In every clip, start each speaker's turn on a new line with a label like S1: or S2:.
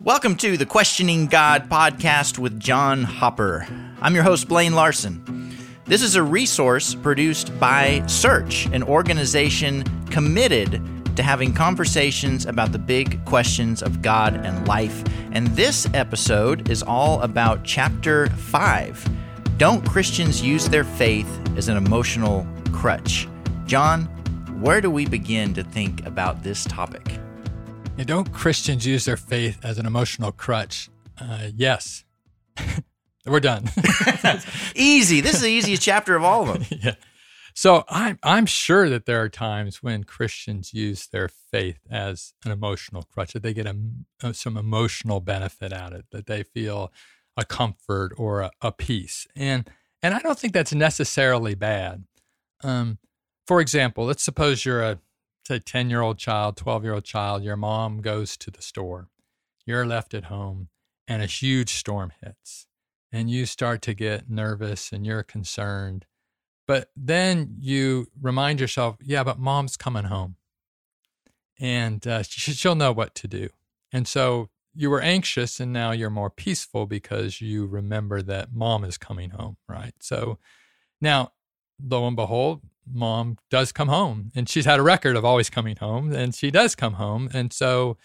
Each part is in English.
S1: Welcome to the Questioning God podcast with John Hopper. I'm your host, Blaine Larson. This is a resource produced by Search, an organization committed to having conversations about the big questions of God and life. And this episode is all about chapter 5 Don't Christians Use Their Faith as an Emotional Crutch? John, where do we begin to think about this topic?
S2: Don't Christians use their faith as an emotional crutch? Uh, yes. We're done.
S1: Easy. This is the easiest chapter of all of them.
S2: yeah. So I'm I'm sure that there are times when Christians use their faith as an emotional crutch that they get a, uh, some emotional benefit out of it, that they feel a comfort or a, a peace, and and I don't think that's necessarily bad. Um, for example, let's suppose you're a say 10 year old child, 12 year old child, your mom goes to the store, you're left at home, and a huge storm hits, and you start to get nervous and you're concerned. But then you remind yourself, yeah, but mom's coming home and uh, she'll know what to do. And so you were anxious and now you're more peaceful because you remember that mom is coming home, right? So now, lo and behold, mom does come home and she's had a record of always coming home and she does come home. And so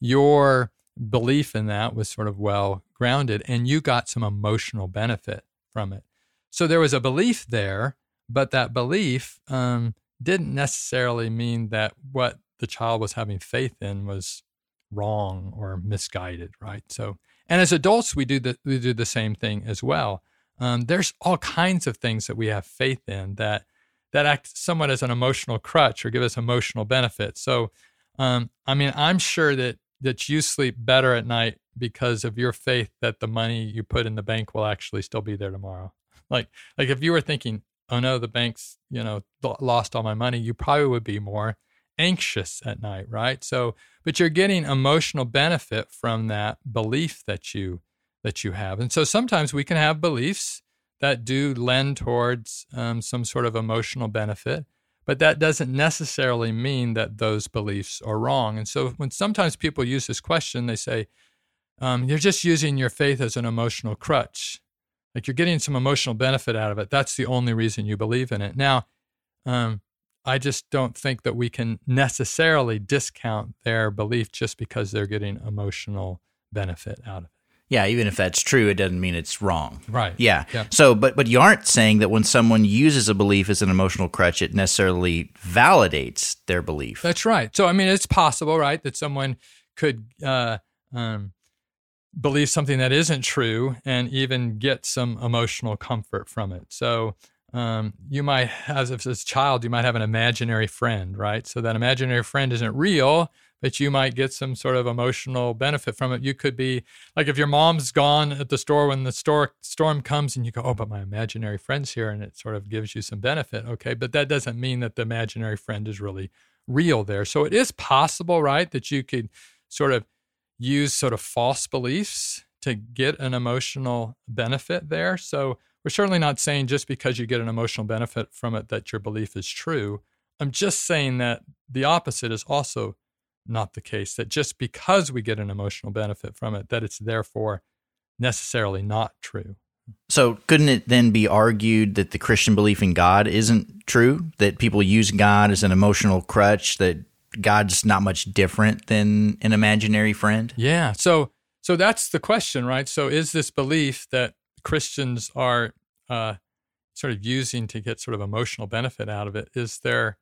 S2: your belief in that was sort of well grounded and you got some emotional benefit from it. So there was a belief there, but that belief um, didn't necessarily mean that what the child was having faith in was wrong or misguided, right? So, and as adults, we do the we do the same thing as well. Um, there's all kinds of things that we have faith in that that act somewhat as an emotional crutch or give us emotional benefit. So, um, I mean, I'm sure that that you sleep better at night because of your faith that the money you put in the bank will actually still be there tomorrow. Like, like if you were thinking, "Oh no, the bank's you know lost all my money," you probably would be more anxious at night, right? So, but you're getting emotional benefit from that belief that you that you have, and so sometimes we can have beliefs that do lend towards um, some sort of emotional benefit. But that doesn't necessarily mean that those beliefs are wrong. And so when sometimes people use this question, they say, um, you're just using your faith as an emotional crutch. Like you're getting some emotional benefit out of it. That's the only reason you believe in it. Now, um, I just don't think that we can necessarily discount their belief just because they're getting emotional benefit out of it.
S1: Yeah, even if that's true, it doesn't mean it's wrong.
S2: Right.
S1: Yeah.
S2: Yeah.
S1: So, but but you aren't saying that when someone uses a belief as an emotional crutch, it necessarily validates their belief.
S2: That's right. So, I mean, it's possible, right, that someone could uh, um, believe something that isn't true and even get some emotional comfort from it. So, um, you might, as a child, you might have an imaginary friend, right? So that imaginary friend isn't real, but you might get some sort of emotional benefit from it. You could be like if your mom's gone at the store when the store storm comes and you go, "Oh, but my imaginary friend's here," and it sort of gives you some benefit. Okay, but that doesn't mean that the imaginary friend is really real there. So it is possible, right, that you could sort of use sort of false beliefs to get an emotional benefit there. So we're certainly not saying just because you get an emotional benefit from it that your belief is true. I'm just saying that the opposite is also not the case that just because we get an emotional benefit from it that it's therefore necessarily not true.
S1: So couldn't it then be argued that the christian belief in god isn't true? That people use god as an emotional crutch that god's not much different than an imaginary friend?
S2: Yeah. So so that's the question right? So is this belief that christians are uh, sort of using to get sort of emotional benefit out of it is there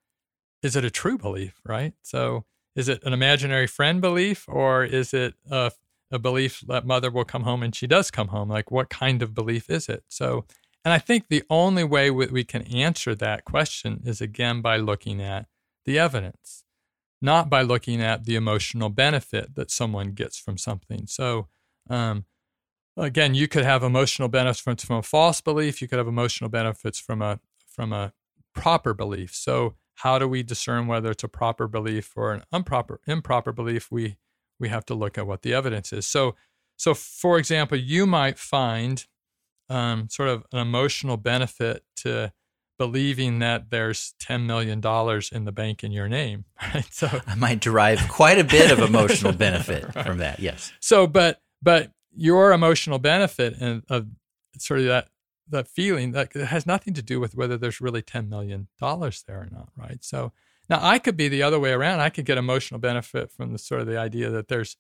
S2: is it a true belief right so is it an imaginary friend belief or is it a, a belief that mother will come home and she does come home? Like, what kind of belief is it? So, and I think the only way we can answer that question is again by looking at the evidence, not by looking at the emotional benefit that someone gets from something. So, um, again, you could have emotional benefits from a false belief. You could have emotional benefits from a from a proper belief. So, how do we discern whether it's a proper belief or an improper improper belief? We we have to look at what the evidence is. So so for example, you might find um, sort of an emotional benefit to believing that there's $10 million in the bank in your name. Right. So
S1: I might derive quite a bit of emotional benefit right. from that. Yes.
S2: So, but, but your emotional benefit and of sort of that, that feeling that it has nothing to do with whether there's really $10 million there or not. Right. So now I could be the other way around. I could get emotional benefit from the sort of the idea that there's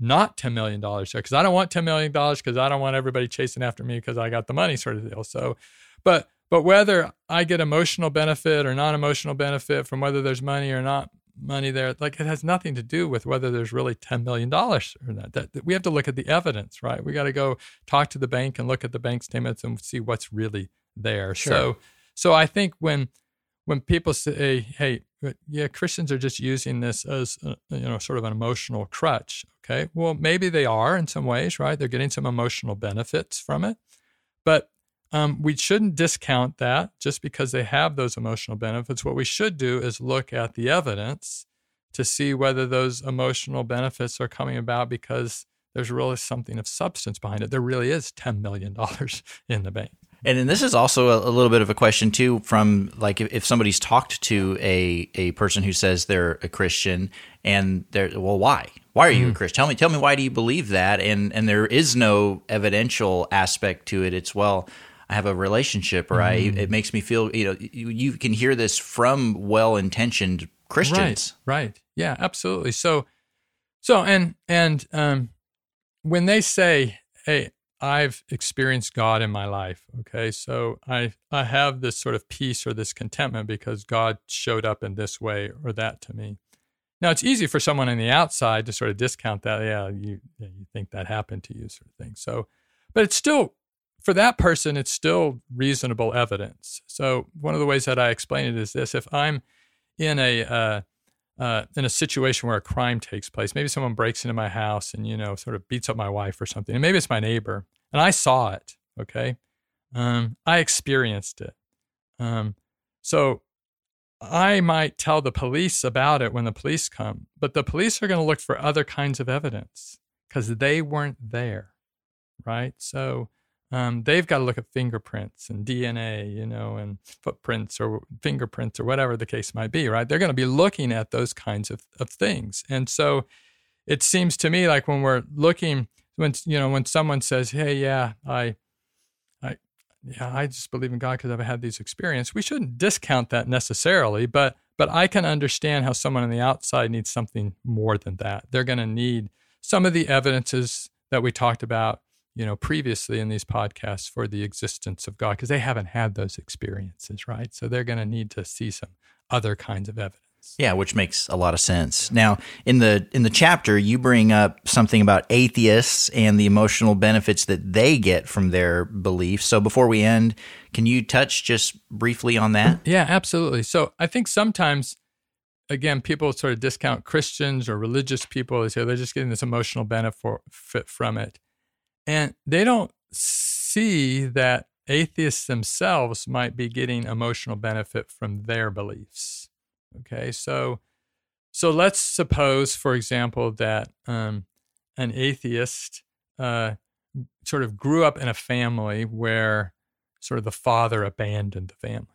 S2: not $10 million there because I don't want $10 million because I don't want everybody chasing after me because I got the money sort of deal. So, but, but whether I get emotional benefit or non emotional benefit from whether there's money or not money there, like it has nothing to do with whether there's really $10 million or not. That, that we have to look at the evidence, right? We got to go talk to the bank and look at the bank statements and see what's really there. Sure. So, so I think when, when people say, "Hey, yeah, Christians are just using this as a, you know sort of an emotional crutch," okay, well maybe they are in some ways, right? They're getting some emotional benefits from it, but um, we shouldn't discount that just because they have those emotional benefits. What we should do is look at the evidence to see whether those emotional benefits are coming about because there's really something of substance behind it. There really is $10 million in the bank.
S1: And then this is also a, a, little bit of a question too, from like if, if, somebody's talked to a a person who says they're a Christian and they're well, why? Why are you mm. a Christian? Tell me, tell me why do you believe that? And and there is no evidential aspect to it. It's well, I have a relationship, or mm. I it makes me feel. You know, you, you can hear this from well intentioned Christians,
S2: right? Right? Yeah, absolutely. So, so and and um, when they say, hey I've experienced God in my life. Okay. So I, I have this sort of peace or this contentment because God showed up in this way or that to me. Now it's easy for someone on the outside to sort of discount that. Yeah, you, you think that happened to you, sort of thing. So, but it's still, for that person, it's still reasonable evidence. So one of the ways that I explain it is this: if I'm in a uh, uh, in a situation where a crime takes place. Maybe someone breaks into my house and you know sort of beats up my wife or something, and maybe it's my neighbor, and I saw it. Okay, um, I experienced it. Um, so I might tell the police about it when the police come, but the police are going to look for other kinds of evidence because they weren't there, right? So um, they've got to look at fingerprints and DNA, you know, and footprints or fingerprints or whatever the case might be, right? They're going to be looking at those kinds of, of things. And so it seems to me like when we're looking, when, you know, when someone says, hey, yeah, I, I, yeah, I just believe in God because I've had these experiences, we shouldn't discount that necessarily, but, but I can understand how someone on the outside needs something more than that. They're going to need some of the evidences that we talked about you know, previously in these podcasts for the existence of God because they haven't had those experiences, right? So they're going to need to see some other kinds of evidence.
S1: Yeah, which makes a lot of sense. Now, in the in the chapter, you bring up something about atheists and the emotional benefits that they get from their beliefs. So before we end, can you touch just briefly on that?
S2: Yeah, absolutely. So I think sometimes again, people sort of discount Christians or religious people. They say they're just getting this emotional benefit from it. And they don't see that atheists themselves might be getting emotional benefit from their beliefs. Okay, so so let's suppose, for example, that um, an atheist uh, sort of grew up in a family where sort of the father abandoned the family.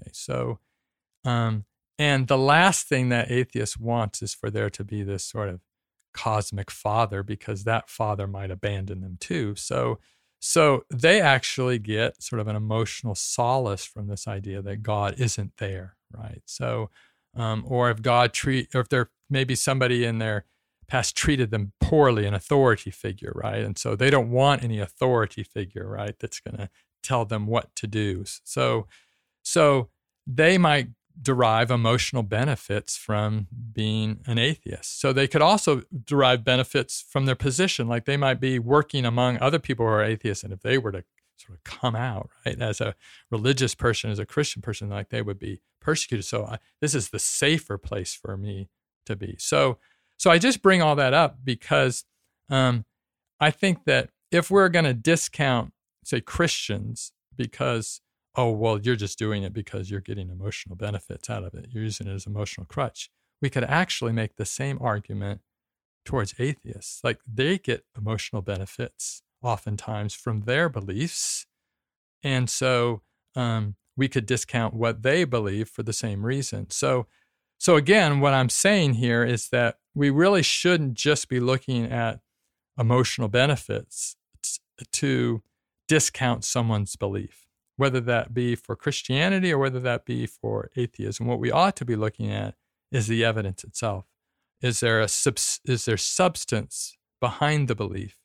S2: Okay, so um, and the last thing that atheist wants is for there to be this sort of cosmic father because that father might abandon them too. So so they actually get sort of an emotional solace from this idea that God isn't there, right? So um, or if God treat or if there maybe somebody in their past treated them poorly, an authority figure, right? And so they don't want any authority figure, right? That's going to tell them what to do. So so they might derive emotional benefits from being an atheist. So they could also derive benefits from their position, like they might be working among other people who are atheists, and if they were to sort of come out right as a religious person, as a Christian person, like they would be persecuted. So I, this is the safer place for me to be. So so I just bring all that up because um, I think that if we're going to discount, say, Christians because oh, well, you're just doing it because you're getting emotional benefits out of it. You're using it as emotional crutch. We could actually make the same argument towards atheists. Like they get emotional benefits oftentimes from their beliefs. And so um, we could discount what they believe for the same reason. So, so again, what I'm saying here is that we really shouldn't just be looking at emotional benefits to discount someone's belief, whether that be for Christianity or whether that be for atheism. What we ought to be looking at is the evidence itself. Is there a is there substance behind the belief?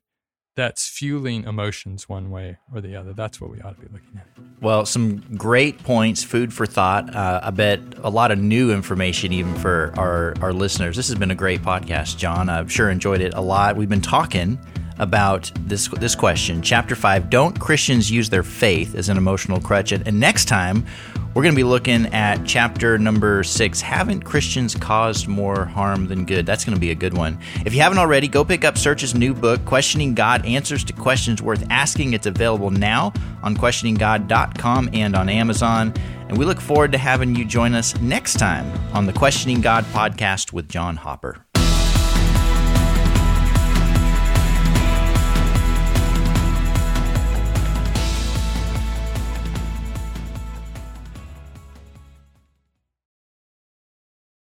S2: that's fueling emotions one way or the other. That's what we ought to be looking at.
S1: Well, some great points, food for thought. Uh, I bet a lot of new information even for our, our listeners. This has been a great podcast, John. I've sure enjoyed it a lot. We've been talking about this this question. Chapter 5, don't Christians use their faith as an emotional crutch? And next time, we're going to be looking at chapter number 6, haven't Christians caused more harm than good? That's going to be a good one. If you haven't already, go pick up Search's new book, Questioning God: Answers to Questions Worth Asking. It's available now on questioninggod.com and on Amazon. And we look forward to having you join us next time on the Questioning God podcast with John Hopper.